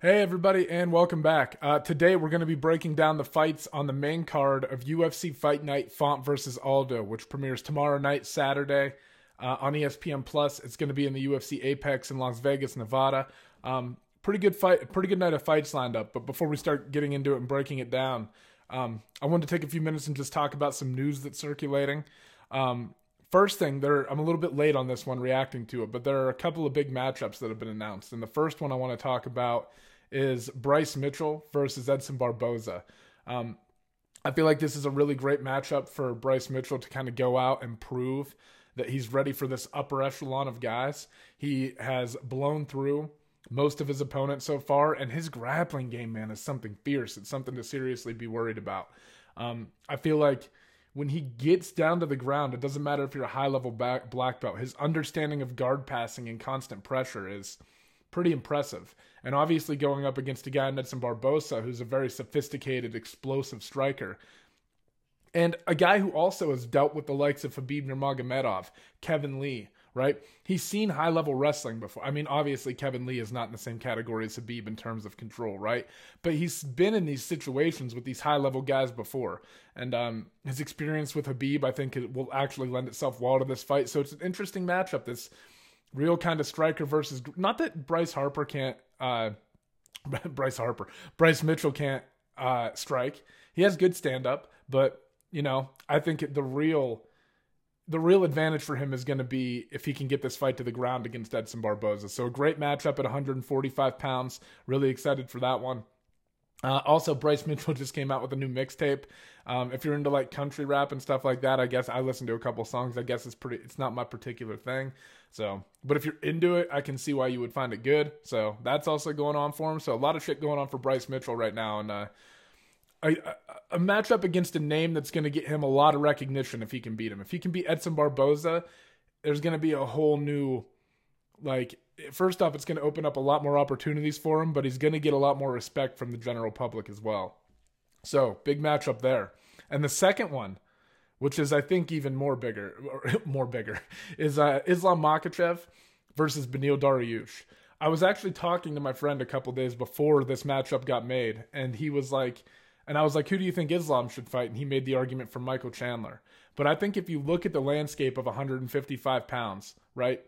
Hey, everybody, and welcome back. Uh, today, we're going to be breaking down the fights on the main card of UFC Fight Night Font versus Aldo, which premieres tomorrow night, Saturday, uh, on ESPN Plus. It's going to be in the UFC Apex in Las Vegas, Nevada. Um, pretty good fight, pretty good night of fights lined up. But before we start getting into it and breaking it down, um, I wanted to take a few minutes and just talk about some news that's circulating. Um, first thing, there I'm a little bit late on this one reacting to it, but there are a couple of big matchups that have been announced. And the first one I want to talk about is Bryce Mitchell versus Edson Barboza. Um, I feel like this is a really great matchup for Bryce Mitchell to kind of go out and prove that he's ready for this upper echelon of guys. He has blown through most of his opponents so far, and his grappling game, man, is something fierce. It's something to seriously be worried about. Um, I feel like when he gets down to the ground, it doesn't matter if you're a high level black belt, his understanding of guard passing and constant pressure is pretty impressive. And obviously, going up against a guy, Edson Barboza, who's a very sophisticated, explosive striker, and a guy who also has dealt with the likes of Khabib Nurmagomedov, Kevin Lee, right? He's seen high level wrestling before. I mean, obviously, Kevin Lee is not in the same category as Khabib in terms of control, right? But he's been in these situations with these high level guys before. And um, his experience with Khabib, I think, it will actually lend itself well to this fight. So it's an interesting matchup. This real kind of striker versus not that Bryce Harper can't uh Bryce Harper Bryce Mitchell can't uh strike he has good stand up but you know I think the real the real advantage for him is going to be if he can get this fight to the ground against Edson Barboza so a great matchup at 145 pounds really excited for that one uh, also, Bryce Mitchell just came out with a new mixtape. Um, if you're into like country rap and stuff like that, I guess I listened to a couple songs. I guess it's pretty. It's not my particular thing. So, but if you're into it, I can see why you would find it good. So that's also going on for him. So a lot of shit going on for Bryce Mitchell right now, and uh, a, a matchup against a name that's going to get him a lot of recognition if he can beat him. If he can beat Edson Barboza, there's going to be a whole new like first off, it's going to open up a lot more opportunities for him, but he's going to get a lot more respect from the general public as well. So, big matchup there. And the second one, which is I think even more bigger, more bigger, is uh, Islam Makhachev versus Beneil Dariush. I was actually talking to my friend a couple days before this matchup got made, and he was like, and I was like, who do you think Islam should fight? And he made the argument for Michael Chandler. But I think if you look at the landscape of 155 pounds, right?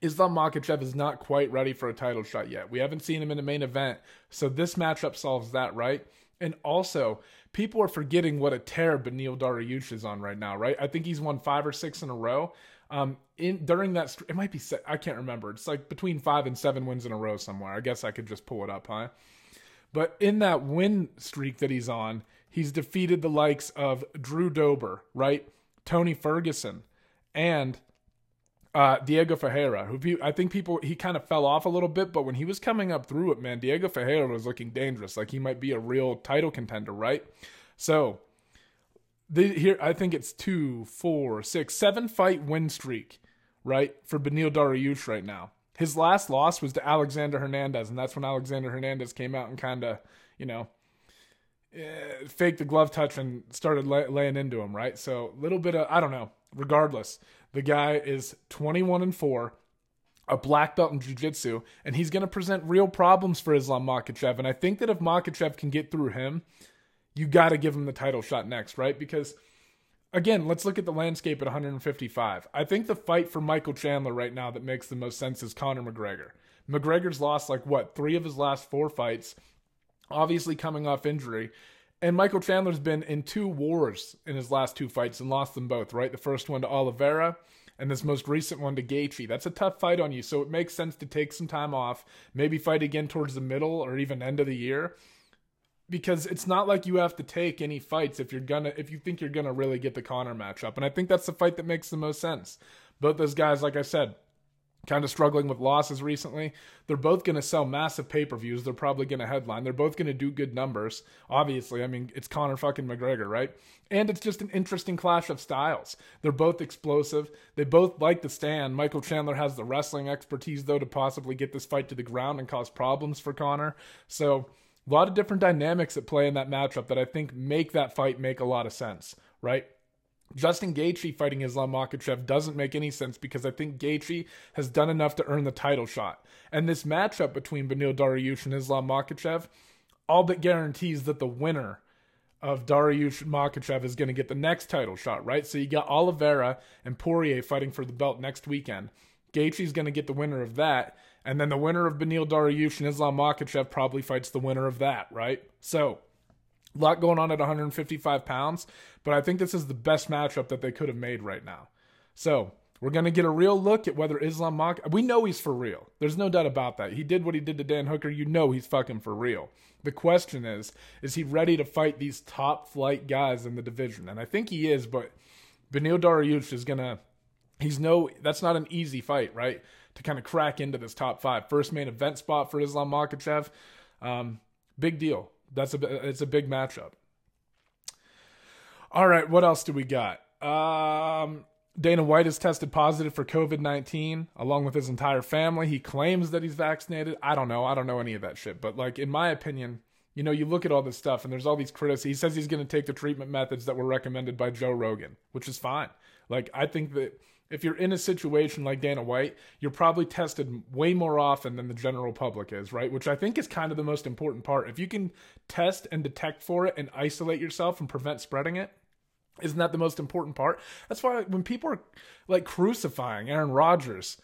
Islam Makhachev is not quite ready for a title shot yet. We haven't seen him in a main event, so this matchup solves that, right? And also, people are forgetting what a tear Beneil Dariush is on right now, right? I think he's won five or six in a row. Um, in during that, it might be I can't remember. It's like between five and seven wins in a row somewhere. I guess I could just pull it up, huh? But in that win streak that he's on, he's defeated the likes of Drew Dober, right? Tony Ferguson, and uh, Diego Ferreira, who I think people he kind of fell off a little bit, but when he was coming up through it, man, Diego Ferreira was looking dangerous. Like he might be a real title contender, right? So the, here, I think it's two, four, six, seven fight win streak, right, for Beneil Dariush right now. His last loss was to Alexander Hernandez, and that's when Alexander Hernandez came out and kind of, you know, uh, faked the glove touch and started lay, laying into him, right? So a little bit of I don't know. Regardless, the guy is 21 and 4, a black belt in jiu-jitsu, and he's going to present real problems for Islam Makhachev. And I think that if Makhachev can get through him, you got to give him the title shot next, right? Because again, let's look at the landscape at 155. I think the fight for Michael Chandler right now that makes the most sense is Conor McGregor. McGregor's lost like what, 3 of his last 4 fights, obviously coming off injury. And Michael Chandler's been in two wars in his last two fights and lost them both, right? The first one to Oliveira and this most recent one to Gaethje. That's a tough fight on you, so it makes sense to take some time off, maybe fight again towards the middle or even end of the year. Because it's not like you have to take any fights if you're gonna if you think you're gonna really get the Conor matchup. And I think that's the fight that makes the most sense. Both those guys, like I said, kind of struggling with losses recently. They're both going to sell massive pay per views. They're probably going to headline. They're both going to do good numbers. Obviously, I mean, it's Conor fucking McGregor, right? And it's just an interesting clash of styles. They're both explosive. They both like to stand. Michael Chandler has the wrestling expertise, though, to possibly get this fight to the ground and cause problems for Conor. So, a lot of different dynamics at play in that matchup that I think make that fight make a lot of sense, right? Justin Gaethje fighting Islam Makhachev doesn't make any sense because I think Gaethje has done enough to earn the title shot. And this matchup between Beneil Dariush and Islam Makhachev all but guarantees that the winner of Dariush Makhachev is going to get the next title shot, right? So you got Oliveira and Poirier fighting for the belt next weekend. Gaethje's going to get the winner of that, and then the winner of Beneil Dariush and Islam Makhachev probably fights the winner of that, right? So a lot going on at 155 pounds, but I think this is the best matchup that they could have made right now. So we're going to get a real look at whether Islam Mak. We know he's for real. There's no doubt about that. He did what he did to Dan Hooker. You know he's fucking for real. The question is, is he ready to fight these top flight guys in the division? And I think he is, but Beneil Dariush is going to. He's no. That's not an easy fight, right? To kind of crack into this top five. First main event spot for Islam Makhachev. Um, big deal. That's a it's a big matchup. All right, what else do we got? Um, Dana White has tested positive for COVID 19 along with his entire family. He claims that he's vaccinated. I don't know. I don't know any of that shit. But, like, in my opinion, you know, you look at all this stuff and there's all these critics. He says he's going to take the treatment methods that were recommended by Joe Rogan, which is fine. Like, I think that if you're in a situation like Dana White, you're probably tested way more often than the general public is, right? Which I think is kind of the most important part. If you can test and detect for it and isolate yourself and prevent spreading it, isn't that the most important part? That's why when people are like crucifying Aaron Rodgers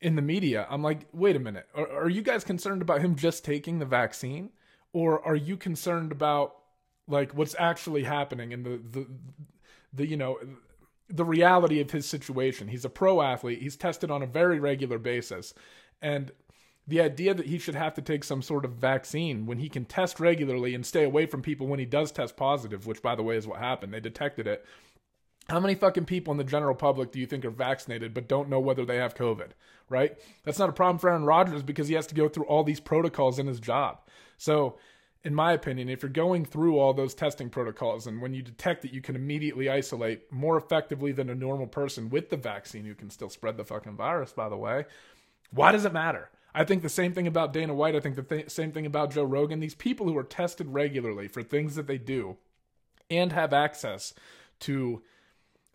in the media, I'm like, wait a minute. Are, are you guys concerned about him just taking the vaccine? Or are you concerned about like what's actually happening and the, the, the, you know, the reality of his situation. He's a pro athlete. He's tested on a very regular basis. And the idea that he should have to take some sort of vaccine when he can test regularly and stay away from people when he does test positive, which by the way is what happened. They detected it. How many fucking people in the general public do you think are vaccinated but don't know whether they have COVID, right? That's not a problem for Aaron Rodgers because he has to go through all these protocols in his job. So in my opinion, if you're going through all those testing protocols and when you detect that you can immediately isolate more effectively than a normal person with the vaccine, you can still spread the fucking virus, by the way. Why does it matter? I think the same thing about Dana White. I think the th- same thing about Joe Rogan. These people who are tested regularly for things that they do and have access to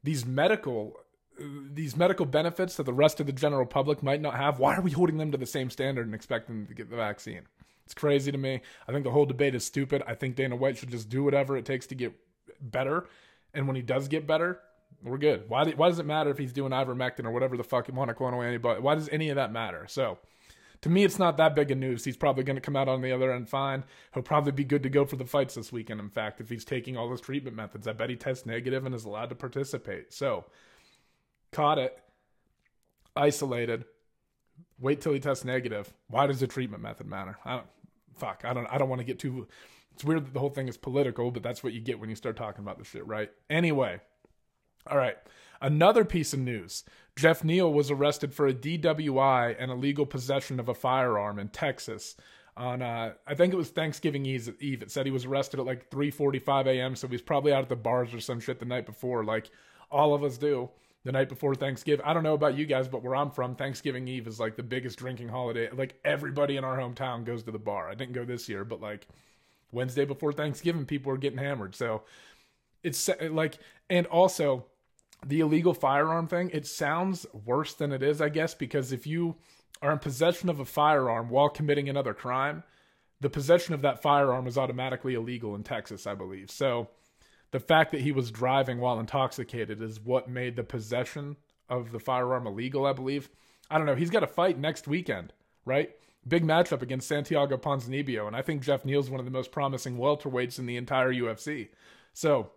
these medical these medical benefits that the rest of the general public might not have, why are we holding them to the same standard and expecting them to get the vaccine? It's crazy to me. I think the whole debate is stupid. I think Dana White should just do whatever it takes to get better. And when he does get better, we're good. Why, why does it matter if he's doing ivermectin or whatever the fuck monoclonal antibody? Why does any of that matter? So, to me, it's not that big of news. He's probably going to come out on the other end fine. He'll probably be good to go for the fights this weekend. In fact, if he's taking all his treatment methods, I bet he tests negative and is allowed to participate. So, caught it, isolated. Wait till he tests negative. Why does the treatment method matter? I don't fuck, I don't I don't want to get too it's weird that the whole thing is political, but that's what you get when you start talking about this shit, right? Anyway. All right. Another piece of news. Jeff Neal was arrested for a DWI and illegal possession of a firearm in Texas on uh, I think it was Thanksgiving Eve. It said he was arrested at like 3:45 a.m. So he's probably out at the bars or some shit the night before, like all of us do the night before Thanksgiving. I don't know about you guys, but where I'm from, Thanksgiving Eve is like the biggest drinking holiday. Like everybody in our hometown goes to the bar. I didn't go this year, but like Wednesday before Thanksgiving, people are getting hammered. So it's like, and also the illegal firearm thing, it sounds worse than it is, I guess, because if you are in possession of a firearm while committing another crime, the possession of that firearm is automatically illegal in Texas, I believe. So the fact that he was driving while intoxicated is what made the possession of the firearm illegal, I believe. I don't know. He's got a fight next weekend, right? Big matchup against Santiago Ponzinibbio, and I think Jeff Neal's one of the most promising welterweights in the entire UFC. So,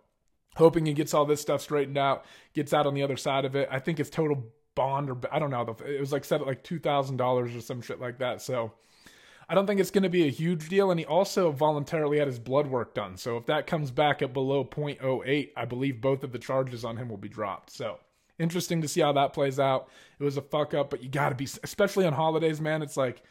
hoping he gets all this stuff straightened out, gets out on the other side of it. I think his total bond, or I don't know, it was like set at like two thousand dollars or some shit like that. So, I don't think it's going to be a huge deal. And he also voluntarily had his blood work done. So if that comes back at below 0.08, I believe both of the charges on him will be dropped. So interesting to see how that plays out. It was a fuck up, but you got to be, especially on holidays, man. It's like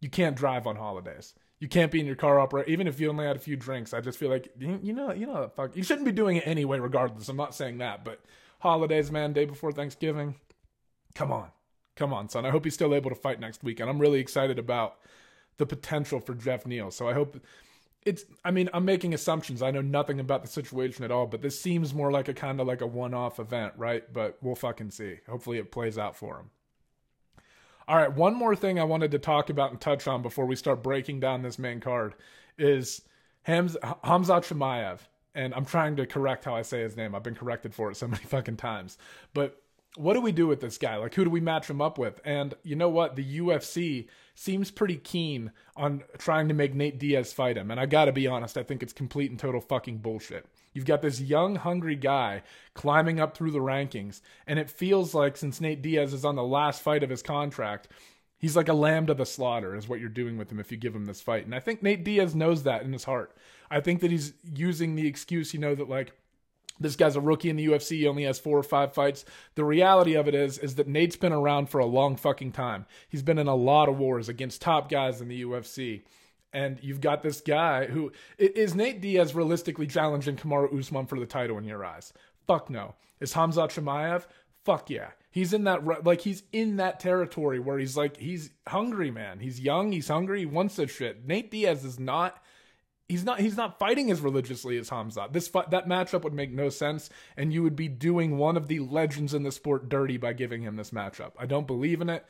you can't drive on holidays. You can't be in your car upright, even if you only had a few drinks. I just feel like you know, you know, fuck. You shouldn't be doing it anyway, regardless. I'm not saying that, but holidays, man, day before Thanksgiving. Come on, come on, son. I hope he's still able to fight next week, and I'm really excited about the potential for Jeff Neal. So I hope it's I mean, I'm making assumptions. I know nothing about the situation at all, but this seems more like a kind of like a one-off event, right? But we'll fucking see. Hopefully it plays out for him. All right, one more thing I wanted to talk about and touch on before we start breaking down this main card is Hamz- Hamzat Chimaev. And I'm trying to correct how I say his name. I've been corrected for it so many fucking times. But what do we do with this guy? Like, who do we match him up with? And you know what? The UFC seems pretty keen on trying to make Nate Diaz fight him. And I gotta be honest, I think it's complete and total fucking bullshit. You've got this young, hungry guy climbing up through the rankings, and it feels like since Nate Diaz is on the last fight of his contract, he's like a lamb to the slaughter, is what you're doing with him if you give him this fight. And I think Nate Diaz knows that in his heart. I think that he's using the excuse, you know, that like, this guy's a rookie in the UFC. He only has four or five fights. The reality of it is, is that Nate's been around for a long fucking time. He's been in a lot of wars against top guys in the UFC. And you've got this guy who is Nate Diaz realistically challenging Kamaru Usman for the title in your eyes? Fuck no. Is Hamza Chimaev? Fuck yeah. He's in that like he's in that territory where he's like he's hungry, man. He's young, he's hungry, he wants this shit. Nate Diaz is not he's not he's not fighting as religiously as Hamza. This that matchup would make no sense, and you would be doing one of the legends in the sport dirty by giving him this matchup. I don't believe in it.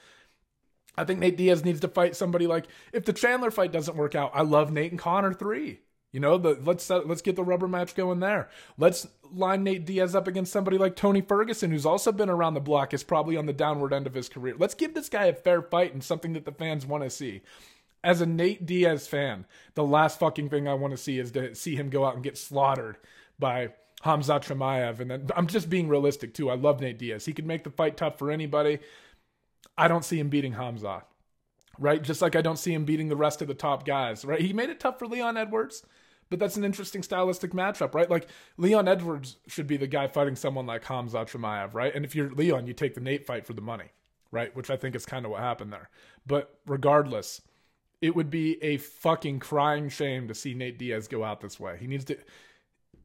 I think Nate Diaz needs to fight somebody like if the Chandler fight doesn't work out. I love Nate and Conor three. You know, the let's let's get the rubber match going there. Let's line Nate Diaz up against somebody like Tony Ferguson, who's also been around the block, is probably on the downward end of his career. Let's give this guy a fair fight and something that the fans want to see as a Nate Diaz fan, the last fucking thing I want to see is to see him go out and get slaughtered by Hamza Chimaev. And then I'm just being realistic too. I love Nate Diaz. He can make the fight tough for anybody. I don't see him beating Hamza, right? Just like I don't see him beating the rest of the top guys, right? He made it tough for Leon Edwards, but that's an interesting stylistic matchup, right? Like Leon Edwards should be the guy fighting someone like Hamza Chimaev, right? And if you're Leon, you take the Nate fight for the money, right? Which I think is kind of what happened there. But regardless, it would be a fucking crying shame to see Nate Diaz go out this way. He needs to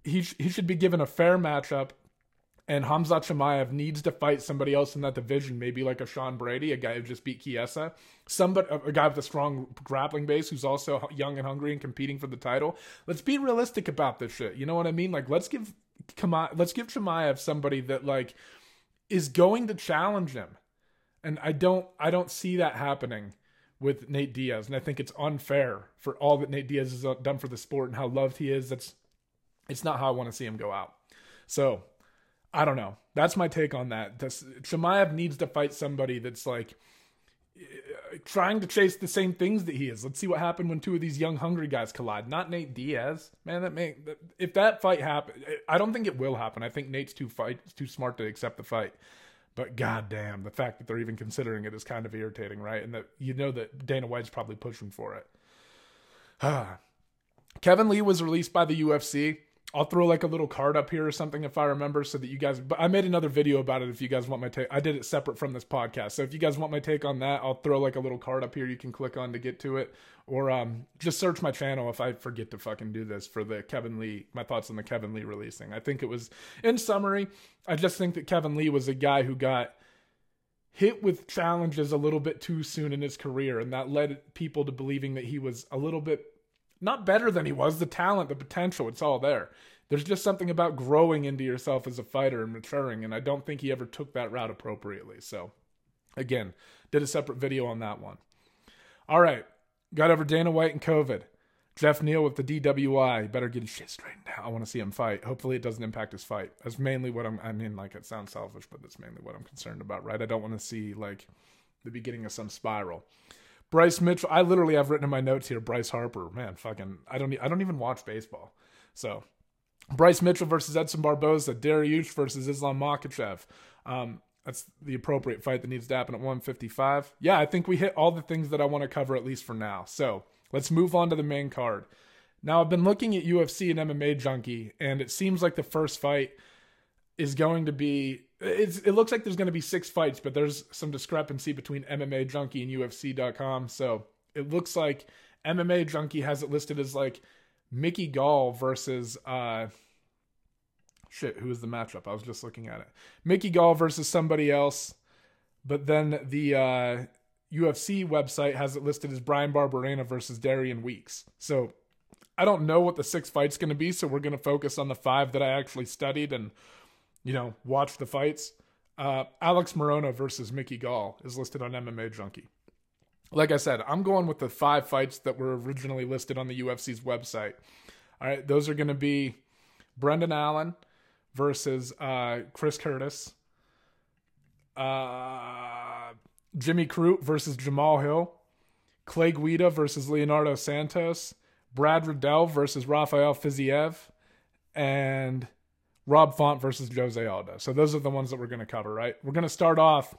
he he should be given a fair matchup and Hamza Chimaev needs to fight somebody else in that division, maybe like a Sean Brady, a guy who just beat Chiesa, somebody, a guy with a strong grappling base who's also young and hungry and competing for the title. Let's be realistic about this shit. You know what I mean? Like, let's give let's give Chimaev somebody that like is going to challenge him, and I don't, I don't see that happening with Nate Diaz, and I think it's unfair for all that Nate Diaz has done for the sport and how loved he is. That's it's not how I want to see him go out. So I don't know. That's my take on that. This, Chimaev needs to fight somebody that's like eh, trying to chase the same things that he is. Let's see what happened when two of these young, hungry guys collide. Not Nate Diaz, man. That may if that fight happen, I don't think it will happen. I think Nate's too fight too smart to accept the fight. But goddamn, the fact that they're even considering it is kind of irritating, right? And that you know that Dana White's probably pushing for it. Kevin Lee was released by the UFC. I'll throw like a little card up here or something if I remember so that you guys but I made another video about it if you guys want my take. I did it separate from this podcast. So if you guys want my take on that, I'll throw like a little card up here you can click on to get to it or um just search my channel if I forget to fucking do this for the Kevin Lee my thoughts on the Kevin Lee releasing. I think it was in summary, I just think that Kevin Lee was a guy who got hit with challenges a little bit too soon in his career and that led people to believing that he was a little bit not better than he was. The talent, the potential, it's all there. There's just something about growing into yourself as a fighter and maturing, and I don't think he ever took that route appropriately. So, again, did a separate video on that one. All right, got over Dana White and COVID. Jeff Neal with the DWI. Better get his shit straightened out. I want to see him fight. Hopefully, it doesn't impact his fight. That's mainly what I'm. I mean, like it sounds selfish, but that's mainly what I'm concerned about, right? I don't want to see like the beginning of some spiral. Bryce Mitchell. I literally have written in my notes here. Bryce Harper. Man, fucking. I don't. I don't even watch baseball. So, Bryce Mitchell versus Edson Barboza. Dariush versus Islam Makhachev. Um, that's the appropriate fight that needs to happen at 155. Yeah, I think we hit all the things that I want to cover at least for now. So let's move on to the main card. Now I've been looking at UFC and MMA Junkie, and it seems like the first fight is going to be it looks like there's going to be six fights, but there's some discrepancy between MMA Junkie and UFC.com. So it looks like MMA Junkie has it listed as like Mickey Gall versus uh shit, who is the matchup? I was just looking at it. Mickey Gall versus somebody else, but then the uh UFC website has it listed as Bryan Barberena versus Darian Weeks. So I don't know what the six fight's going to be, so we're going to focus on the five that I actually studied and, you know, watch the fights. Uh, Alex Morono versus Mickey Gall is listed on MMA Junkie. Like I said, I'm going with the five fights that were originally listed on the UFC's website. All right, those are going to be Brendan Allen versus uh, Chris Curtis, uh, Jimmy Crute versus Jamal Hill, Clay Guida versus Leonardo Santos, Brad Riddell versus Rafael Fiziev, and Rob Font versus Jose Aldo. So those are the ones that we're going to cover, right? We're going to start off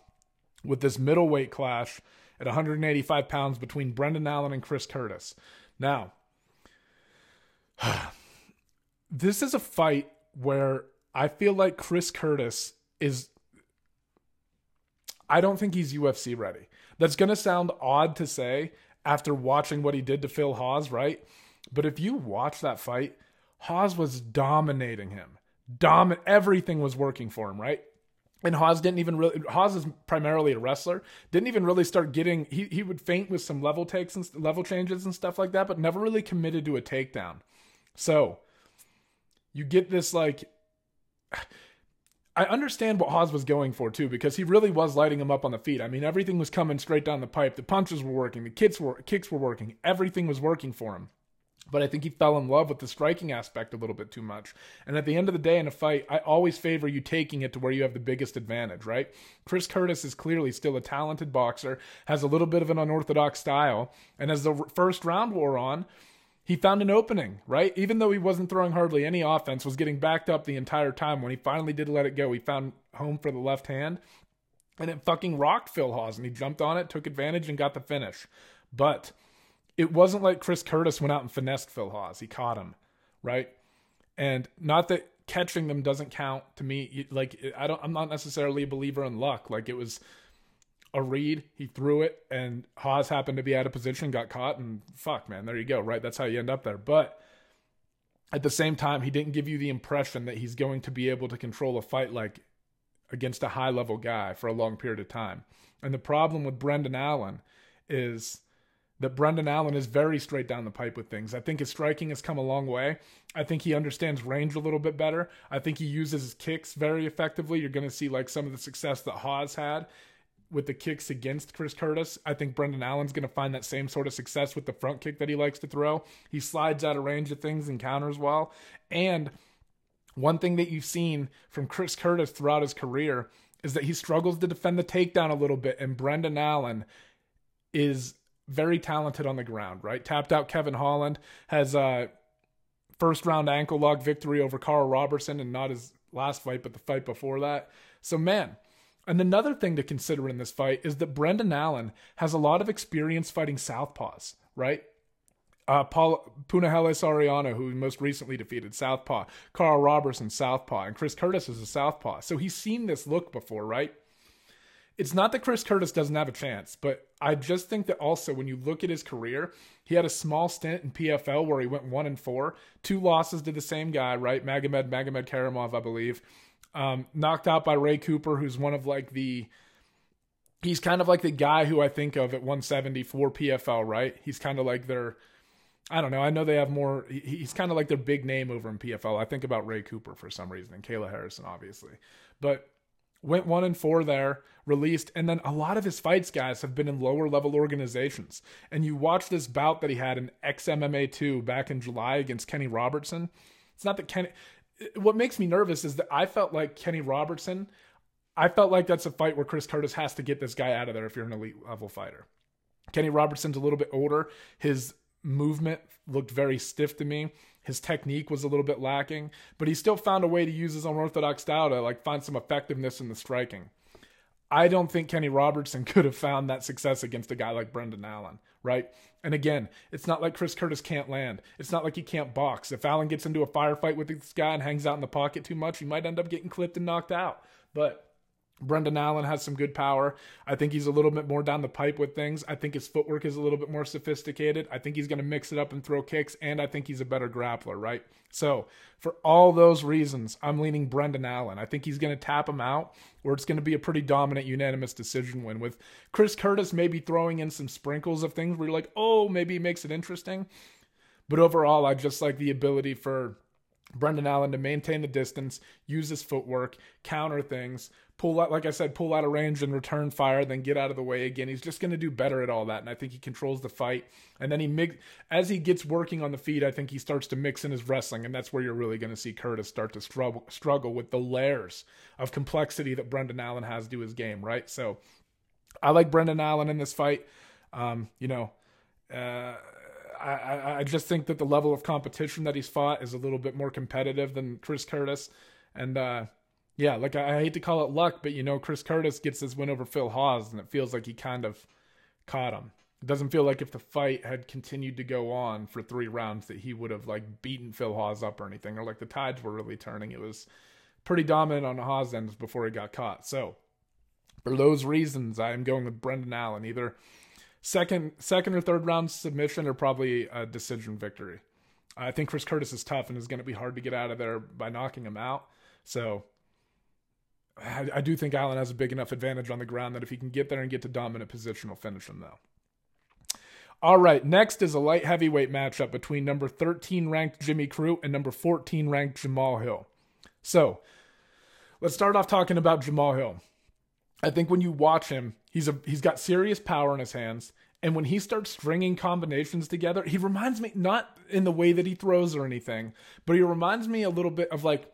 with this middleweight clash at 185 pounds between Brendan Allen and Chris Curtis. Now, this is a fight where I feel like Chris Curtis is. I don't think he's UFC ready. That's going to sound odd to say after watching what he did to Phil Hawes, right? But if you watch that fight, Hawes was dominating him. Dom everything was working for him, right? And Hawes didn't even really Hawes is primarily a wrestler. Didn't even really start getting he he would feint with some level takes and level changes and stuff like that, but never really committed to a takedown. So, you get this like I understand what Hawes was going for too, because he really was lighting him up on the feet. I mean, everything was coming straight down the pipe. The punches were working, the kicks were kicks were working, everything was working for him. But I think he fell in love with the striking aspect a little bit too much. And at the end of the day, in a fight, I always favor you taking it to where you have the biggest advantage, right? Chris Curtis is clearly still a talented boxer, has a little bit of an unorthodox style, and as the first round wore on, he found an opening, right? Even though he wasn't throwing hardly any offense, was getting backed up the entire time. When he finally did let it go, he found home for the left hand, and it fucking rocked Phil Hawes, and he jumped on it, took advantage, and got the finish. But it wasn't like Chris Curtis went out and finessed Phil Hawes. He caught him, right? And not that catching them doesn't count to me. Like I don't, I'm not necessarily a believer in luck. Like it was a read, he threw it, and Hawes happened to be out of position, got caught, and fuck, man, there you go, right? That's how you end up there. But at the same time, he didn't give you the impression that he's going to be able to control a fight like against a high level guy for a long period of time. And the problem with Brendan Allen is that Brendan Allen is very straight down the pipe with things. I think his striking has come a long way. I think he understands range a little bit better. I think he uses his kicks very effectively. You're going to see like some of the success that Hawes had with the kicks against Chris Curtis. I think Brendan Allen's going to find that same sort of success with the front kick that he likes to throw. He slides out of range of things and counters well. And one thing that you've seen from Chris Curtis throughout his career is that he struggles to defend the takedown a little bit, and Brendan Allen is very talented on the ground, right? Tapped out Kevin Holland, has a first round ankle lock victory over Karl Roberson and not his last fight, but the fight before that. So, man, and another thing to consider in this fight is that Brendan Allen has a lot of experience fighting southpaws, right? Uh, Paul Punahele Soriano, who most recently defeated Southpaw, Karl Roberson, Southpaw, and Chris Curtis is a Southpaw. So he's seen this look before, right? It's not that Chris Curtis doesn't have a chance, but I just think that also when you look at his career, he had a small stint in PFL where he went one and four, two losses to the same guy, right? Magomed Magomedkerimov, I believe, um, knocked out by Ray Cooper, who's one of like the he's kind of like the guy who I think of at 174 PFL, right? He's kind of like their I don't know. I know they have more. He's kind of like their big name over in PFL. I think about Ray Cooper for some reason and Kayla Harrison, obviously. But went one and four there, released, and then a lot of his fights, guys, have been in lower level organizations. And you watch this bout that he had in XMMA two back in July against Kenny Robertson. It's not that Kenny. What makes me nervous is that I felt like Kenny Robertson. I felt like that's a fight where Chris Curtis has to get this guy out of there if you're an elite level fighter. Kenny Robertson's a little bit older. His movement looked very stiff to me. His technique was a little bit lacking, but he still found a way to use his unorthodox style to like find some effectiveness in the striking. I don't think Kenny Robertson could have found that success against a guy like Brendan Allen, right? And again, it's not like Chris Curtis can't land. It's not like he can't box. If Allen gets into a firefight with this guy and hangs out in the pocket too much, he might end up getting clipped and knocked out. But Brendan Allen has some good power. I think he's a little bit more down the pipe with things. I think his footwork is a little bit more sophisticated. I think he's going to mix it up and throw kicks, and I think he's a better grappler, right? So, for all those reasons, I'm leaning Brendan Allen. I think he's going to tap him out, or it's going to be a pretty dominant, unanimous decision win with Chris Curtis maybe throwing in some sprinkles of things where you're like, oh, maybe he makes it interesting. But overall, I just like the ability for Brendan Allen to maintain the distance, use his footwork, counter things, pull out, like I said, pull out of range and return fire, then get out of the way again. He's just going to do better at all that, and I think he controls the fight. And then he mix as he gets working on the feet. I think he starts to mix in his wrestling, and that's where you're really going to see Curtis start to struggle struggle with the layers of complexity that Brendan Allen has to his game. Right, so I like Brendan Allen in this fight. Um, you know. Uh, I, I just think that the level of competition that he's fought is a little bit more competitive than Chris Curtis. And uh, yeah, like I, I, hate to call it luck, but you know, Chris Curtis gets this win over Phil Hawes, and it feels like he kind of caught him. It doesn't feel like if the fight had continued to go on for three rounds that he would have like beaten Phil Hawes up or anything, or like the tides were really turning. It was pretty dominant on Hawes' ends before he got caught. So for those reasons, I am going with Brendan Allen. Either second second or third round submission or probably a decision victory. I think Chris Curtis is tough and is going to be hard to get out of there by knocking him out. So I, I do think Allen has a big enough advantage on the ground that if he can get there and get to dominant position, he'll finish him though. All right, next is a light heavyweight matchup between number 13 ranked Jimmy Crute and number 14 ranked Jamal Hill. So, let's start off talking about Jamal Hill. I think when you watch him, he's a he's got serious power in his hands. And when he starts stringing combinations together, he reminds me not in the way that he throws or anything, but he reminds me a little bit of like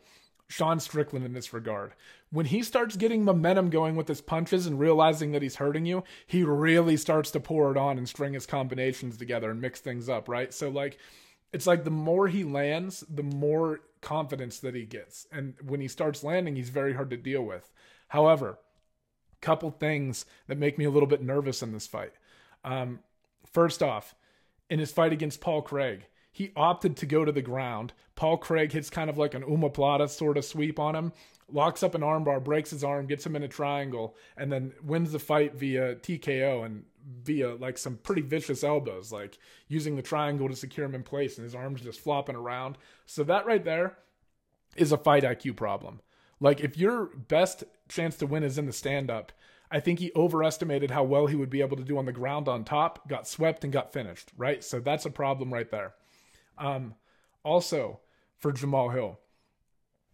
Sean Strickland in this regard. When he starts getting momentum going with his punches and realizing that he's hurting you, he really starts to pour it on and string his combinations together and mix things up, right? So like it's like the more he lands, the more confidence that he gets. And when he starts landing, he's very hard to deal with. However, couple things that make me a little bit nervous in this fight. Um, first off, in his fight against Paul Craig, he opted to go to the ground. Paul Craig hits kind of like an omoplata sort of sweep on him, locks up an armbar, breaks his arm, gets him in a triangle, and then wins the fight via TKO and via like some pretty vicious elbows, like using the triangle to secure him in place, and his arms just flopping around. So that right there is a fight IQ problem. Like if your best chance to win is in the stand up, I think he overestimated how well he would be able to do on the ground on top, got swept and got finished, right? So that's a problem right there. Um, also for Jamal Hill,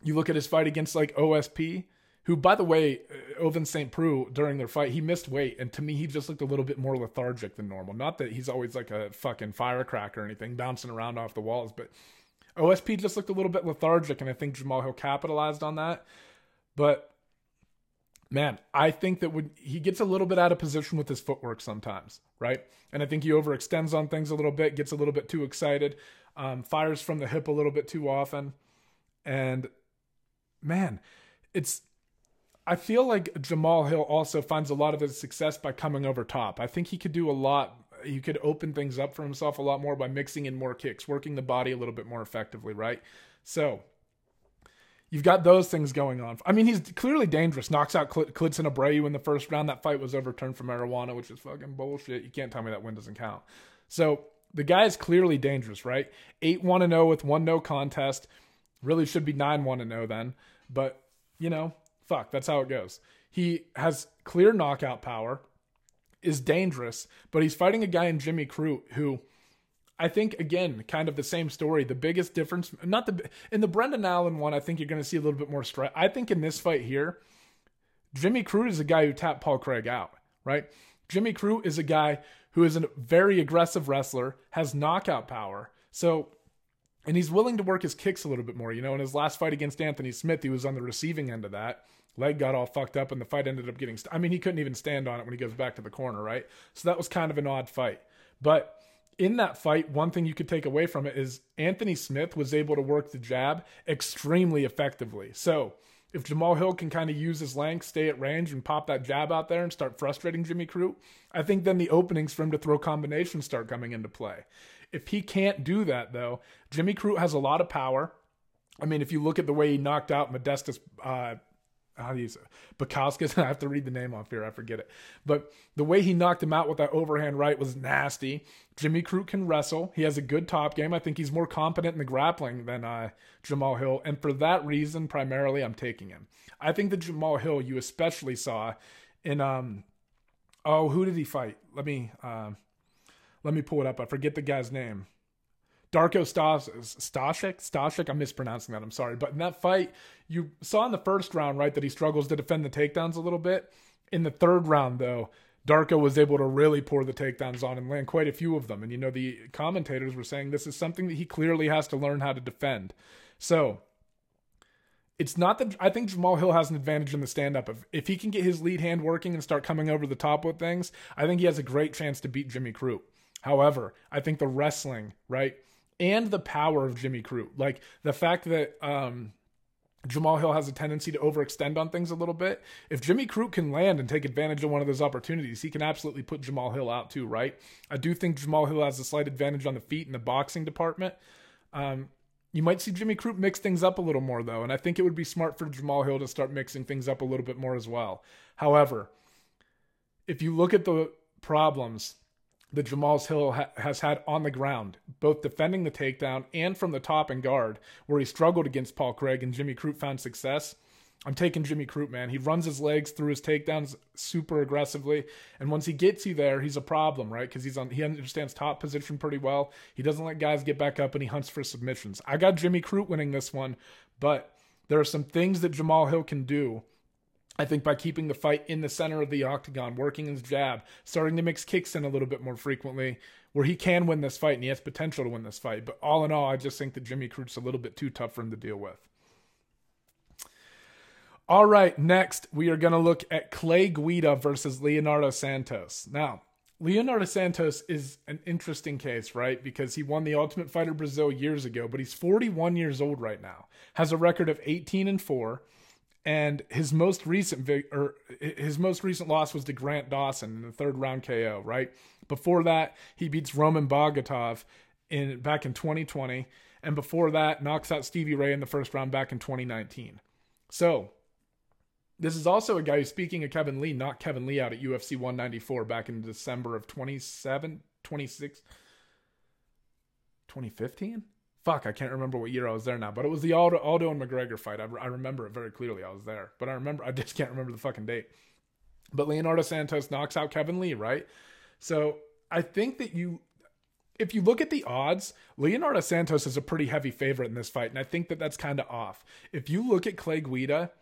you look at his fight against like OSP, who, by the way, uh, Ovince St. Preux during their fight, he missed weight, and to me, he just looked a little bit more lethargic than normal. Not that he's always like a fucking firecracker or anything, bouncing around off the walls, but OSP just looked a little bit lethargic, and I think Jamal Hill capitalized on that. But man, I think that when he gets a little bit out of position with his footwork sometimes, right? And I think he overextends on things a little bit, gets a little bit too excited, um, fires from the hip a little bit too often. And man, it's I feel like Jamal Hill also finds a lot of his success by coming over top. I think he could do a lot he could open things up for himself a lot more by mixing in more kicks, working the body a little bit more effectively, right? So you've got those things going on. I mean, he's clearly dangerous. Knocks out Cl- Klidson Abreu in the first round. That fight was overturned for marijuana, which is fucking bullshit. You can't tell me that win doesn't count. So the guy is clearly dangerous, right? 8 1 0 with one no contest. Really should be 9 1 0 then. But, you know, fuck, that's how it goes. He has clear knockout power is dangerous, but he's fighting a guy in Jimmy Crute who I think again, kind of the same story. The biggest difference, not the in the Brendan Allen one, I think you're going to see a little bit more. I think in this fight here, Jimmy Crute is a guy who tapped Paul Craig out, right? Jimmy Crute is a guy who is a very aggressive wrestler, has knockout power. So, and he's willing to work his kicks a little bit more. You know, in his last fight against Anthony Smith, he was on the receiving end of that leg got all fucked up and the fight ended up getting st- I mean he couldn't even stand on it when he goes back to the corner, right? So that was kind of an odd fight. But in that fight, one thing you could take away from it is Anthony Smith was able to work the jab extremely effectively. So, if Jamal Hill can kind of use his length, stay at range, and pop that jab out there and start frustrating Jimmy Crute, I think then the openings for him to throw combinations start coming into play. If he can't do that, though, Jimmy Crute has a lot of power. I mean, if you look at the way he knocked out Modestas uh, how do you say Bukauskas? I have to read the name off here. I forget it. But the way he knocked him out with that overhand right was nasty. Jimmy Crute can wrestle. He has a good top game. I think he's more competent in the grappling than uh, Jamal Hill. And for that reason, primarily, I'm taking him. I think the Jamal Hill you especially saw in um oh who did he fight? Let me uh, let me pull it up. I forget the guy's name. Darko Stashik, Stashik, I'm mispronouncing that. I'm sorry, but in that fight, you saw in the first round, right, that he struggles to defend the takedowns a little bit. In the third round, though, Darko was able to really pour the takedowns on and land quite a few of them. And you know, the commentators were saying this is something that he clearly has to learn how to defend. So it's not that I think Jamal Hill has an advantage in the stand up. If, if he can get his lead hand working and start coming over the top with things, I think he has a great chance to beat Jimmy Crute. However, I think the wrestling, right, and the power of Jimmy Crute, like the fact that um, Jamal Hill has a tendency to overextend on things a little bit. If Jimmy Crute can land and take advantage of one of those opportunities, he can absolutely put Jamal Hill out too, right? I do think Jamal Hill has a slight advantage on the feet in the boxing department. Um, you might see Jimmy Crute mix things up a little more though, and I think it would be smart for Jamal Hill to start mixing things up a little bit more as well. However, if you look at the problems that Jamal Hill ha- has had on the ground, both defending the takedown and from the top and guard, where he struggled against Paul Craig and Jimmy Crute found success. I'm taking Jimmy Crute, man. He runs his legs through his takedowns super aggressively, and once he gets you there, he's a problem, right? Because he's on, he understands top position pretty well. He doesn't let guys get back up, and he hunts for submissions. I got Jimmy Crute winning this one, but there are some things that Jamal Hill can do I think by keeping the fight in the center of the octagon, working his jab, starting to mix kicks in a little bit more frequently, where he can win this fight and he has potential to win this fight. But all in all, I just think that Jimmy Crute's a little bit too tough for him to deal with. All right, next we are going to look at Clay Guida versus Leonardo Santos. Now, Leonardo Santos is an interesting case, right? Because he won the Ultimate Fighter Brazil years ago, but he's 41 years old right now. Has a record of 18 and 4 and his most recent vi- or his most recent loss was to Grant Dawson in the third round KO. Right before that, he beats Roman Bogatov in back in 2020, and before that, knocks out Stevie Ray in the first round back in 2019. So. This is also a guy who's speaking of Kevin Lee, not Kevin Lee out at UFC 194 back in December of 27, 26, 2015? Fuck, I can't remember what year I was there now, but it was the Aldo, Aldo and McGregor fight. I, I remember it very clearly. I was there, but I remember, I just can't remember the fucking date. But Leonardo Santos knocks out Kevin Lee, right? So I think that you, if you look at the odds, Leonardo Santos is a pretty heavy favorite in this fight, and I think that that's kind of off. If you look at Clay Guida,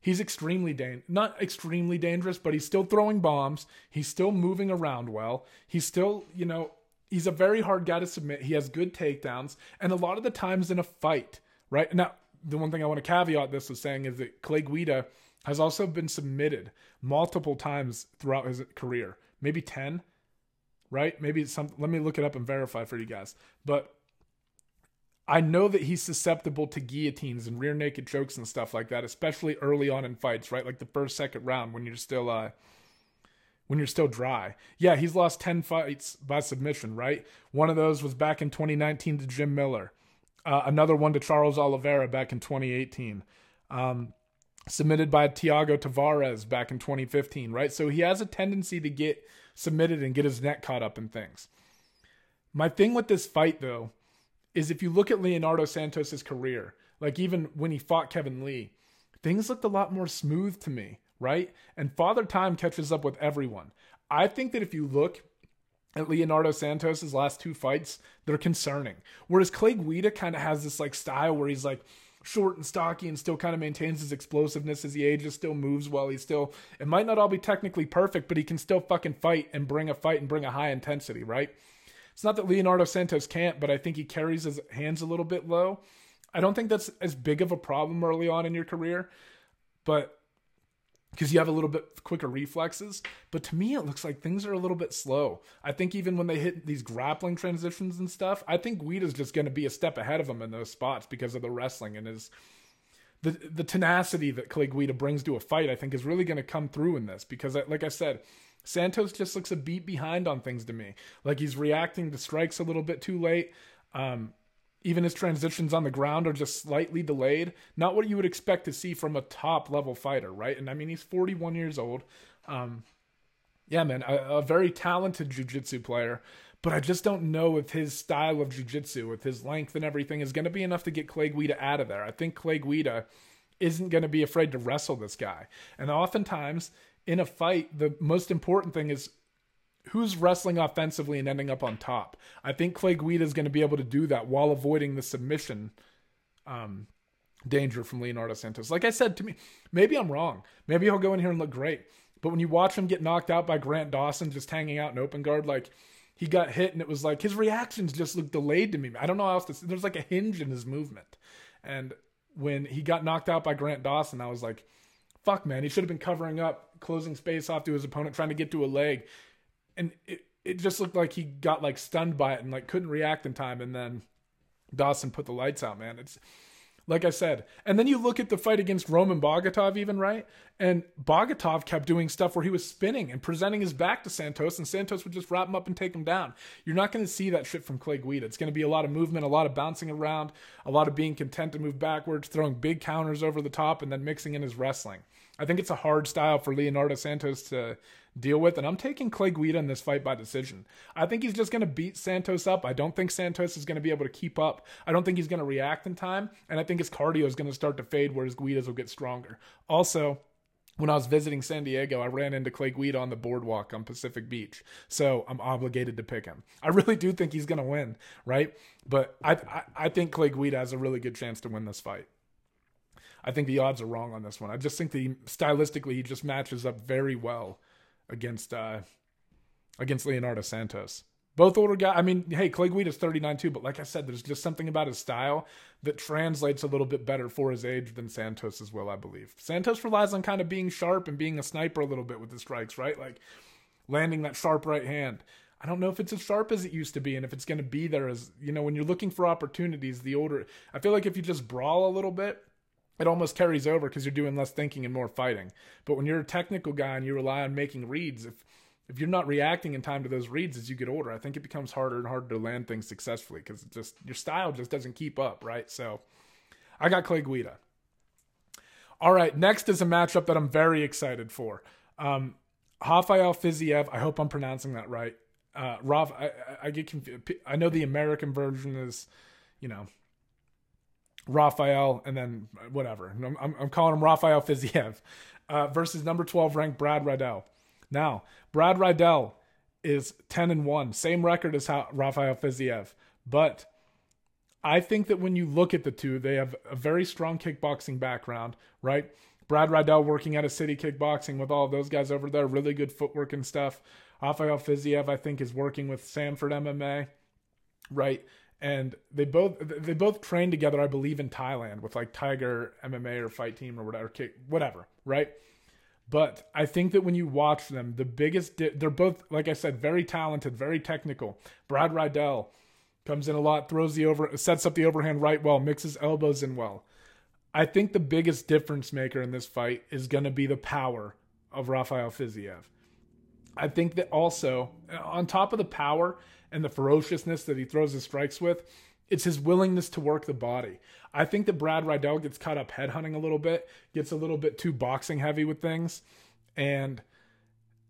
he's extremely dan- not extremely dangerous, but he's still throwing bombs. He's still moving around well. He's still, you know, he's a very hard guy to submit. He has good takedowns, and a lot of the times in a fight, right? Now, the one thing I want to caveat this with saying is that Clay Guida has also been submitted multiple times throughout his career, maybe 10, right? Maybe some, let me look it up and verify for you guys. But I know that he's susceptible to guillotines and rear naked chokes and stuff like that, especially early on in fights, right? Like the first, second round when you're still, uh, when you're still dry. Yeah, he's lost 10 fights by submission, right? One of those was back in 2019 to Jim Miller. Uh, another one to Charles Oliveira back in 2018. Um, submitted by Thiago Tavares back in 2015, right? So he has a tendency to get submitted and get his neck caught up in things. My thing with this fight, though, is if you look at Leonardo Santos's career, like even when he fought Kevin Lee, things looked a lot more smooth to me right? And Father Time catches up with everyone. I think that if you look at Leonardo Santos's last two fights, they're concerning. Whereas Clay Guida kind of has this like style where he's like short and stocky and still kind of maintains his explosiveness as he ages, still moves well. He's still, it might not all be technically perfect, but he can still fucking fight and bring a fight and bring a high intensity, right? It's not that Leonardo Santos can't, but I think he carries his hands a little bit low. I don't think that's as big of a problem early on in your career, but because you have a little bit quicker reflexes. But to me, it looks like things are a little bit slow. I think even when they hit these grappling transitions and stuff, I think Guida's just going to be a step ahead of him in those spots because of the wrestling and his the the tenacity that Clay Guida brings to a fight. I think is really going to come through in this because, like I said. Santos just looks a beat behind on things to me. Like he's reacting to strikes a little bit too late. Um, even his transitions on the ground are just slightly delayed. Not what you would expect to see from a top level fighter, right? And I mean, he's 41 years old. Um, yeah, man, a, a very talented jiu-jitsu player, but I just don't know if his style of jiu-jitsu, with his length and everything, is going to be enough to get Clay Guida out of there. I think Clay Guida isn't going to be afraid to wrestle this guy. And oftentimes in a fight, the most important thing is who's wrestling offensively and ending up on top. I think Clay Guida is going to be able to do that while avoiding the submission um, danger from Leonardo Santos. Like I said to me, maybe I'm wrong. Maybe he'll go in here and look great. But when you watch him get knocked out by Grant Dawson just hanging out in open guard, like he got hit and it was like his reactions just looked delayed to me. I don't know how else to. There's like a hinge in his movement. And when he got knocked out by Grant Dawson, I was like, fuck, man, he should have been covering up, closing space off to his opponent, trying to get to a leg. And it, it just looked like he got like stunned by it and like couldn't react in time. And then Dawson put the lights out, man. It's like I said. And then you look at the fight against Roman Bogatov, even, right? And Bogatov kept doing stuff where he was spinning and presenting his back to Santos, and Santos would just wrap him up and take him down. You're not going to see that shit from Clay Guida. It's going to be a lot of movement, a lot of bouncing around, a lot of being content to move backwards, throwing big counters over the top, and then mixing in his wrestling. I think it's a hard style for Leonardo Santos to deal with, and I'm taking Clay Guida in this fight by decision. I think he's just going to beat Santos up. I don't think Santos is going to be able to keep up. I don't think he's going to react in time, and I think his cardio is going to start to fade, whereas Guida's will get stronger. Also, when I was visiting San Diego, I ran into Clay Guida on the boardwalk on Pacific Beach. So I'm obligated to pick him. I really do think he's going to win, right? But I, I, I think Clay Guida has a really good chance to win this fight. I think the odds are wrong on this one. I just think that stylistically he just matches up very well against uh against Leonardo Santos. Both older guys. I mean, hey, Clay Guida's 39 too, but like I said, there's just something about his style that translates a little bit better for his age than Santos as well, I believe. Santos relies on kind of being sharp and being a sniper a little bit with the strikes, right? Like landing that sharp right hand. I don't know if it's as sharp as it used to be and if it's going to be there as, you know, when you're looking for opportunities, the older I feel like if you just brawl a little bit, it almost carries over because you're doing less thinking and more fighting. But when you're a technical guy and you rely on making reads, if if you're not reacting in time to those reads as you get older, I think it becomes harder and harder to land things successfully because just your style just doesn't keep up, right? So I got Clay Guida. All right, next is a matchup that I'm very excited for. Um, Rafael Fiziev, I hope I'm pronouncing that right. Uh, Raf, I, I get confused. I know the American version is, you know, Rafael, and then whatever. I'm, I'm, calling him Rafael Fiziev uh, versus number 12 ranked Brad Riddell. Now, Brad Riddell is 10 and 1, same record as Rafael Fiziev, but I think that when you look at the two, they have a very strong kickboxing background, right? Brad Riddell working at a city kickboxing with all those guys over there, really good footwork and stuff. Rafael Fiziev, I think, is working with Sanford MMA, right? And they both they both trained together, I believe, in Thailand with like Tiger MMA or Fight Team or whatever, whatever, right? But I think that when you watch them, the biggest di- they're both like I said, very talented, very technical. Brad Riddell comes in a lot, throws the over, sets up the overhand right well, mixes elbows in well. I think the biggest difference maker in this fight is going to be the power of Rafael Fiziev. I think that also, on top of the power and the ferociousness that he throws his strikes with, it's his willingness to work the body. I think that Brad Riddell gets caught up headhunting a little bit, gets a little bit too boxing heavy with things, and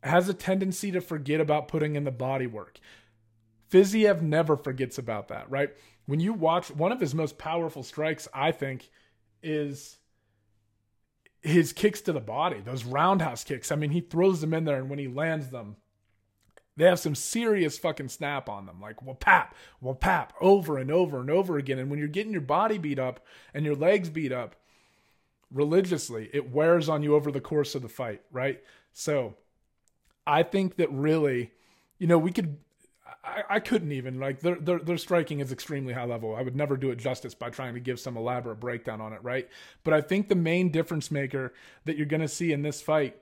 has a tendency to forget about putting in the body work. Fiziev never forgets about that, right? When you watch one of his most powerful strikes, I think, is his kicks to the body, those roundhouse kicks. I mean, he throws them in there, and when he lands them, they have some serious fucking snap on them. Like, well, pap, well, pap, over and over and over again. And when you're getting your body beat up and your legs beat up religiously, it wears on you over the course of the fight, right? So I think that really, you know, we could I, I couldn't even like their, their their striking is extremely high level. I would never do it justice by trying to give some elaborate breakdown on it, right? But I think the main difference maker that you're going to see in this fight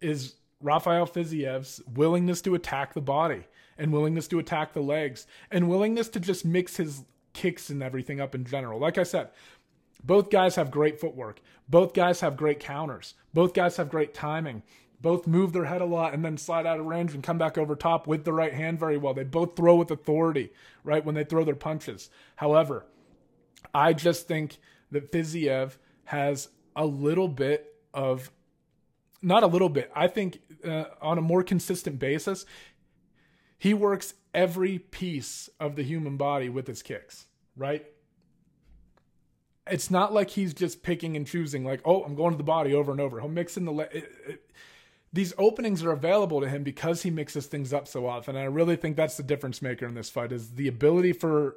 is Rafael Fiziev's willingness to attack the body and willingness to attack the legs and willingness to just mix his kicks and everything up in general. Like I said, both guys have great footwork. Both guys have great counters. Both guys have great timing both move their head a lot and then slide out of range and come back over top with the right hand very well. They both throw with authority, right, when they throw their punches. However, I just think that Fiziev has a little bit of, not a little bit, I think uh, on a more consistent basis, he works every piece of the human body with his kicks, right? It's not like he's just picking and choosing, like, oh, I'm going to the body over and over. He'll mix in the. Le- it, it, these openings are available to him because he mixes things up so often. And I really think that's the difference maker in this fight is the ability for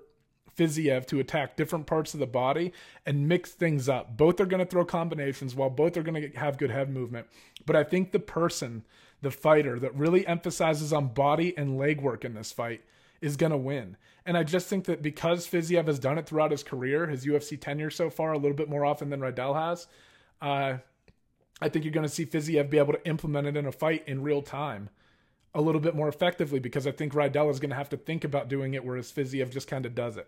Fiziev to attack different parts of the body and mix things up. Both are going to throw combinations while both are going to have good head movement. But I think the person, the fighter that really emphasizes on body and leg work in this fight is going to win. And I just think that because Fiziev has done it throughout his career, his UFC tenure so far, a little bit more often than Riddell has, uh, I think you're going to see Fiziev be able to implement it in a fight in real time a little bit more effectively because I think Riddell is going to have to think about doing it, whereas Fiziev just kind of does it.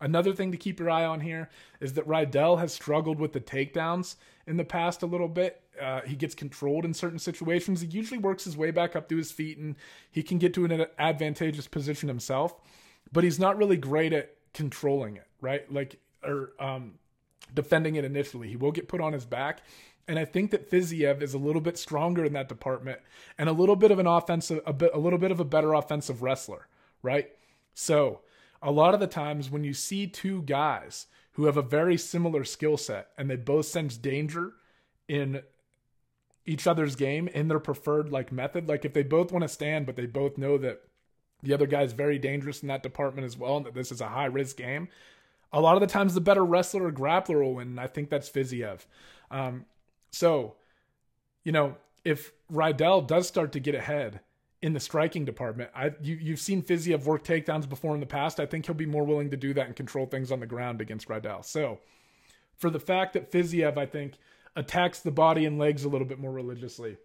Another thing to keep your eye on here is that Riddell has struggled with the takedowns in the past a little bit. Uh, he gets controlled in certain situations. He usually works his way back up to his feet and he can get to an advantageous position himself, but he's not really great at controlling it, right? Like, or um, defending it initially. He will get put on his back and I think that Fiziev is a little bit stronger in that department and a little bit of an offensive, a bit, a little bit of a better offensive wrestler, right? So a lot of the times when you see two guys who have a very similar skill set and they both sense danger in each other's game in their preferred like method, like if they both want to stand, but they both know that the other guy is very dangerous in that department as well, and that this is a high risk game. A lot of the times, the better wrestler or grappler will win. I think that's Fiziev. Um, so, you know, if Riddell does start to get ahead in the striking department, I you, you've seen Fiziev work takedowns before in the past. I think he'll be more willing to do that and control things on the ground against Riddell. So, for the fact that Fiziev, I think, attacks the body and legs a little bit more religiously,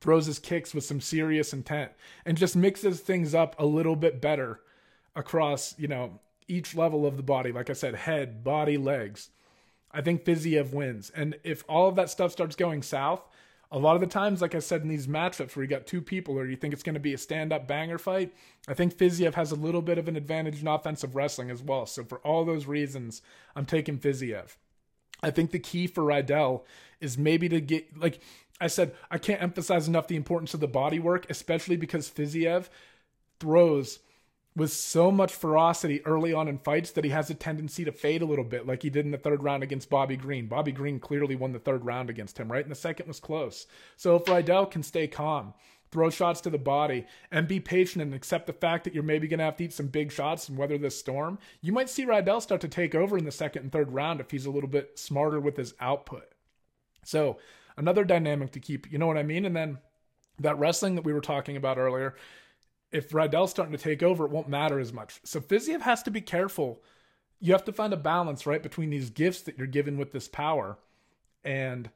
throws his kicks with some serious intent, and just mixes things up a little bit better across, you know, each level of the body. Like I said, head, body, legs. I think Fiziev wins. And if all of that stuff starts going south, a lot of the times, like I said in these matchups where you got two people or you think it's going to be a stand up banger fight, I think Fiziev has a little bit of an advantage in offensive wrestling as well. So for all those reasons, I'm taking Fiziev. I think the key for Riddell is maybe to get, like I said, I can't emphasize enough the importance of the body work, especially because Fiziev throws with so much ferocity early on in fights that he has a tendency to fade a little bit, like he did in the third round against Bobby Green. Bobby Green clearly won the third round against him, right? And the second was close. So if Riddell can stay calm, throw shots to the body, and be patient and accept the fact that you're maybe going to have to eat some big shots and weather this storm, you might see Riddell start to take over in the second and third round if he's a little bit smarter with his output. So another dynamic to keep, you know what I mean? And then that wrestling that we were talking about earlier if Riddell's starting to take over, it won't matter as much. So Fiziev has to be careful. You have to find a balance, right, between these gifts that you're given with this power and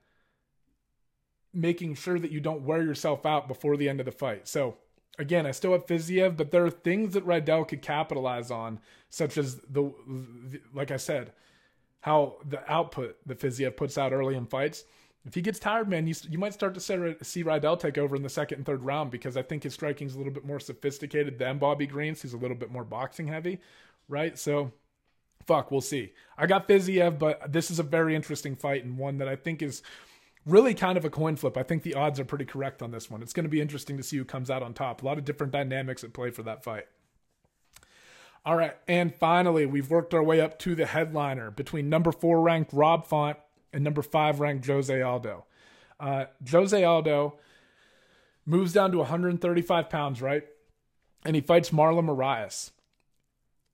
making sure that you don't wear yourself out before the end of the fight. So again, I still have Fiziev, but there are things that Riddell could capitalize on, such as the, the like I said, how the output that Fiziev puts out early in fights if he gets tired, man, you, you might start to see Riddell take over in the second and third round because I think his striking is a little bit more sophisticated than Bobby Green's. He's a little bit more boxing heavy, right? So, fuck, we'll see. I got Fiziev, but this is a very interesting fight and one that I think is really kind of a coin flip. I think the odds are pretty correct on this one. It's going to be interesting to see who comes out on top. A lot of different dynamics at play for that fight. All right, and finally, we've worked our way up to the headliner between number four ranked Rob Font and number five ranked Jose Aldo. Uh, Jose Aldo moves down to 135 pounds, right? And he fights Marlon Moraes.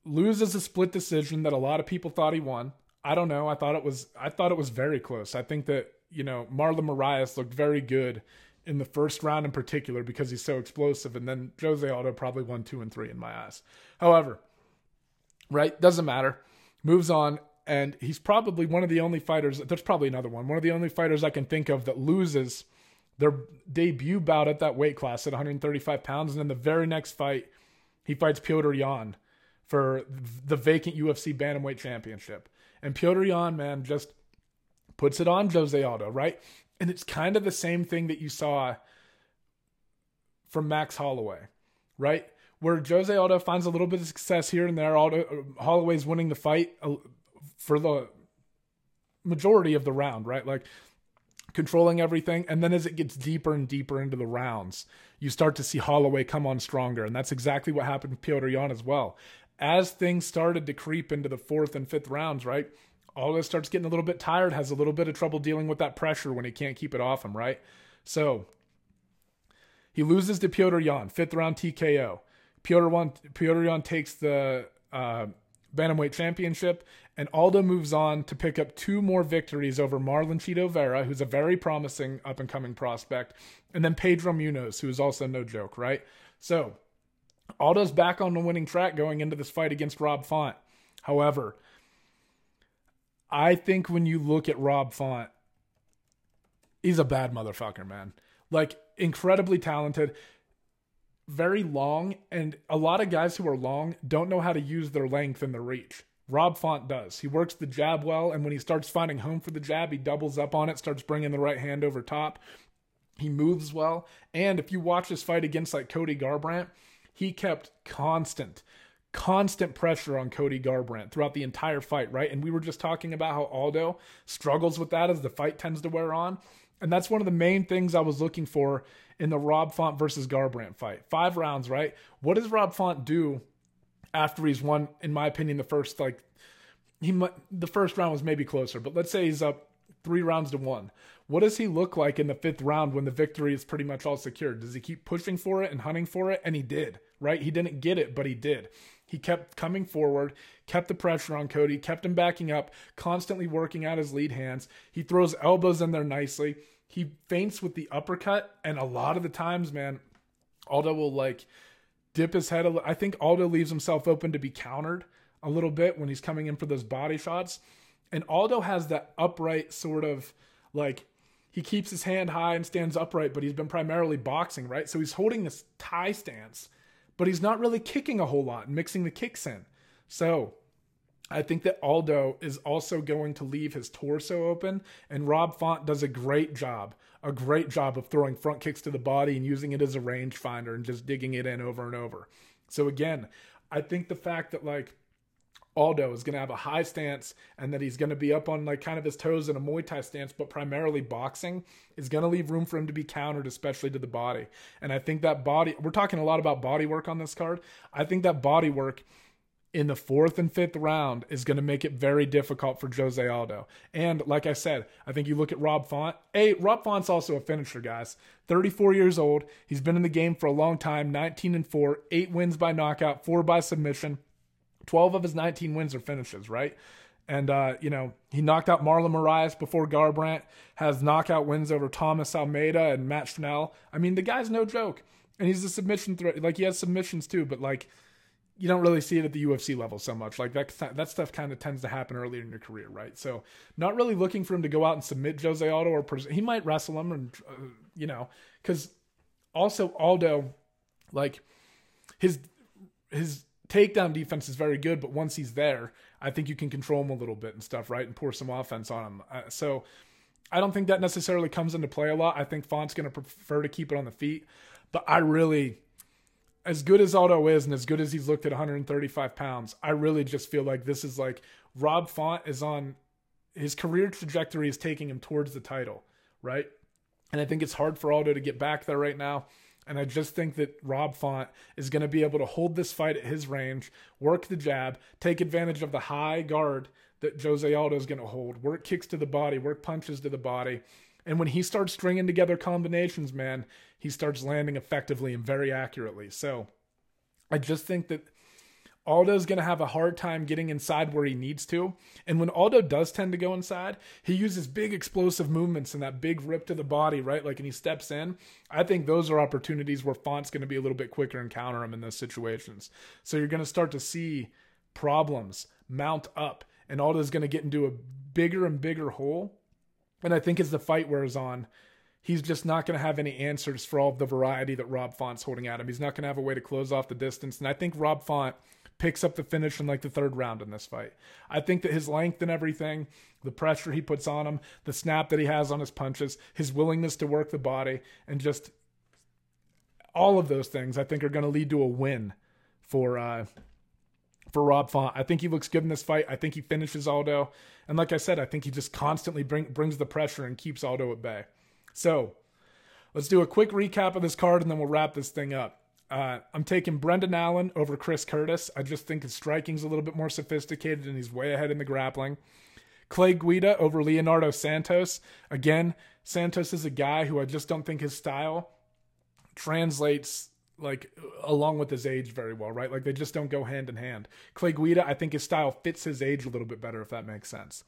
Loses a split decision that a lot of people thought he won. I don't know. I thought it was I thought it was very close. I think that, you know, Marlon Moraes looked very good in the first round in particular because he's so explosive. And then Jose Aldo probably won two and three in my eyes. However, right, doesn't matter. Moves on and he's probably one of the only fighters. There's probably another one. One of the only fighters I can think of that loses their debut bout at that weight class at 135 pounds, and then the very next fight, he fights Petr Yan for the vacant UFC bantamweight championship. And Petr Yan, man, just puts it on Jose Aldo, right? And it's kind of the same thing that you saw from Max Holloway, right? Where Jose Aldo finds a little bit of success here and there. Aldo, Holloway's winning the fight uh, for the majority of the round, right? Like controlling everything. And then as it gets deeper and deeper into the rounds, you start to see Holloway come on stronger. And that's exactly what happened with Petr Yan as well. As things started to creep into the fourth and fifth rounds, right? Aldo starts getting a little bit tired, has a little bit of trouble dealing with that pressure when he can't keep it off him, right? So He loses to Petr Yan, fifth round TKO. Petr Yan, Petr Yan takes the uh, Bantamweight Championship, and Aldo moves on to pick up two more victories over Marlon Chito Vera, who's a very promising up and coming prospect, and then Pedro Munhoz, who is also no joke, right? So Aldo's back on the winning track going into this fight against Rob Font. However, I think when you look at Rob Font, he's a bad motherfucker, man. Like incredibly talented, very long, and a lot of guys who are long don't know how to use their length and their reach. Rob Font does. He works the jab well, and when he starts finding home for the jab, he doubles up on it, starts bringing the right hand over top. He moves well, and if you watch this fight against like Cody Garbrandt, he kept constant constant pressure on Cody Garbrandt throughout the entire fight, right? And we were just talking about how Aldo struggles with that as the fight tends to wear on. And that's one of the main things I was looking for in the Rob Font versus Garbrandt fight. Five rounds, right? What does Rob Font do after he's won, in my opinion, the first, like, he the first round was maybe closer, but let's say he's up three rounds to one. What does he look like in the fifth round when the victory is pretty much all secured? Does he keep pushing for it and hunting for it? And he did, right? He didn't get it, but he did. He kept coming forward, kept the pressure on Cody, kept him backing up, constantly working out his lead hands. He throws elbows in there nicely. He feints with the uppercut, and a lot of the times, man, Aldo will like dip his head. A, I think Aldo leaves himself open to be countered a little bit when he's coming in for those body shots. And Aldo has that upright sort of like he keeps his hand high and stands upright, but he's been primarily boxing, right? So he's holding this Thai stance but he's not really kicking a whole lot and mixing the kicks in. So I think that Aldo is also going to leave his torso open, and Rob Font does a great job, a great job of throwing front kicks to the body and using it as a rangefinder and just digging it in over and over. So again, I think the fact that like Aldo is going to have a high stance and that he's going to be up on like kind of his toes in a Muay Thai stance, but primarily boxing is going to leave room for him to be countered, especially to the body. And I think that body, we're talking a lot about body work on this card. I think that body work in the fourth and fifth round is going to make it very difficult for Jose Aldo. And like I said, I think you look at Rob Font. Hey, Rob Font's also a finisher, guys. 34 years old. He's been in the game for a long time, 19 and 4, 8 wins by knockout, 4 by submission. 12 of his 19 wins are finishes, right? And, uh, you know, he knocked out Marlon Moraes before Garbrandt, has knockout wins over Thomas Almeida and Matt Schnell. I mean, the guy's no joke. And he's a submission threat. Like, he has submissions too, but, like, you don't really see it at the UFC level so much. Like, that, that stuff kind of tends to happen earlier in your career, right? So, not really looking for him to go out and submit Jose Aldo or pres- he might wrestle him, and, uh, you know, because also Aldo, like, his his takedown defense is very good, but once he's there, I think you can control him a little bit and stuff, right? And pour some offense on him. Uh, so I don't think that necessarily comes into play a lot. I think Font's going to prefer to keep it on the feet, but I really, as good as Aldo is and as good as he's looked at 135 pounds, I really just feel like this is like Rob Font is on his career trajectory is taking him towards the title, right? And I think it's hard for Aldo to get back there right now. And I just think that Rob Font is going to be able to hold this fight at his range, work the jab, take advantage of the high guard that Jose Aldo is going to hold, work kicks to the body, work punches to the body. And when he starts stringing together combinations, man, he starts landing effectively and very accurately. So I just think that Aldo's going to have a hard time getting inside where he needs to. And when Aldo does tend to go inside, he uses big explosive movements and that big rip to the body, right? Like, and he steps in. I think those are opportunities where Font's going to be a little bit quicker and counter him in those situations. So you're going to start to see problems mount up, and Aldo's going to get into a bigger and bigger hole. And I think as the fight wears on, he's just not going to have any answers for all of the variety that Rob Font's holding at him. He's not going to have a way to close off the distance. And I think Rob Font picks up the finish in like the third round in this fight. I think that his length and everything, the pressure he puts on him, the snap that he has on his punches, his willingness to work the body, and just all of those things, I think are going to lead to a win for uh, for Rob Font. I think he looks good in this fight. I think he finishes Aldo, and like I said, I think he just constantly bring, brings the pressure and keeps Aldo at bay. So. Let's do a quick recap of this card and then we'll wrap this thing up. Uh, I'm taking Brendan Allen over Chris Curtis. I just think his striking's a little bit more sophisticated and he's way ahead in the grappling. Clay Guida over Leonardo Santos. Again, Santos is a guy who I just don't think his style translates like along with his age very well, right? Like they just don't go hand in hand. Clay Guida, I think his style fits his age a little bit better, if that makes sense.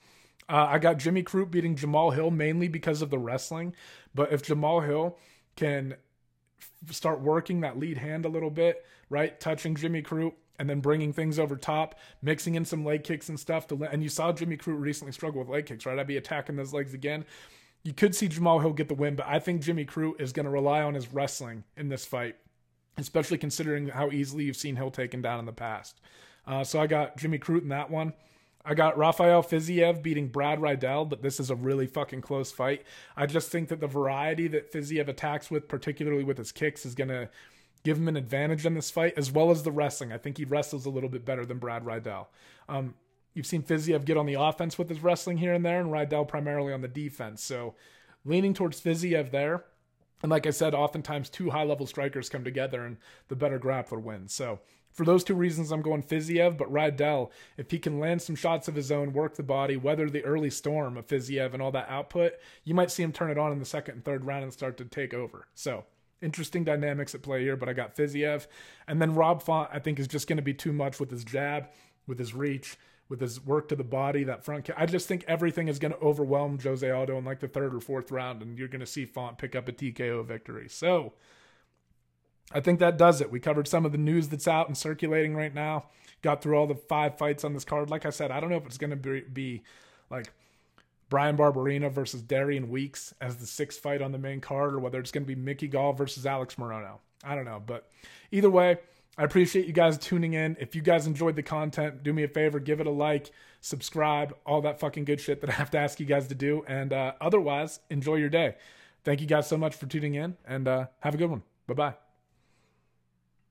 Uh, I got Jimmy Crute beating Jamal Hill mainly because of the wrestling, but if Jamal Hill can f- start working that lead hand a little bit, right, touching Jimmy Crute and then bringing things over top, mixing in some leg kicks and stuff to, and you saw Jimmy Crute recently struggle with leg kicks, right? I'd be attacking those legs again. You could see Jamal Hill get the win, but I think Jimmy Crute is going to rely on his wrestling in this fight especially considering how easily you've seen Hill taken down in the past. Uh, so I got Jimmy Crute in that one. I got Rafael Fiziev beating Brad Riddell, but this is a really fucking close fight. I just think that the variety that Fiziev attacks with, particularly with his kicks, is going to give him an advantage in this fight, as well as the wrestling. I think he wrestles a little bit better than Brad Riddell. Um, you've seen Fiziev get on the offense with his wrestling here and there, and Riddell primarily on the defense. So leaning towards Fiziev there. And like I said, oftentimes two high level strikers come together and the better grappler wins. So for those two reasons, I'm going Fiziev, but Riddell, if he can land some shots of his own, work the body, weather the early storm of Fiziev and all that output, you might see him turn it on in the second and third round and start to take over. So interesting dynamics at play here, but I got Fiziev. And then Rob Font, I think, is just going to be too much with his jab, with his reach with his work to the body, that front kick. I just think everything is going to overwhelm Jose Aldo in like the third or fourth round, and you're going to see Font pick up a TKO victory. So I think that does it. We covered some of the news that's out and circulating right now. Got through all the five fights on this card. Like I said, I don't know if it's going to be, be like Bryan Barberena versus Darian Weeks as the sixth fight on the main card, or whether it's going to be Mickey Gall versus Alex Morono. I don't know, but either way I appreciate you guys tuning in. If you guys enjoyed the content, do me a favor, give it a like, subscribe, all that fucking good shit that I have to ask you guys to do. And uh, otherwise, enjoy your day. Thank you guys so much for tuning in and uh, have a good one. Bye bye.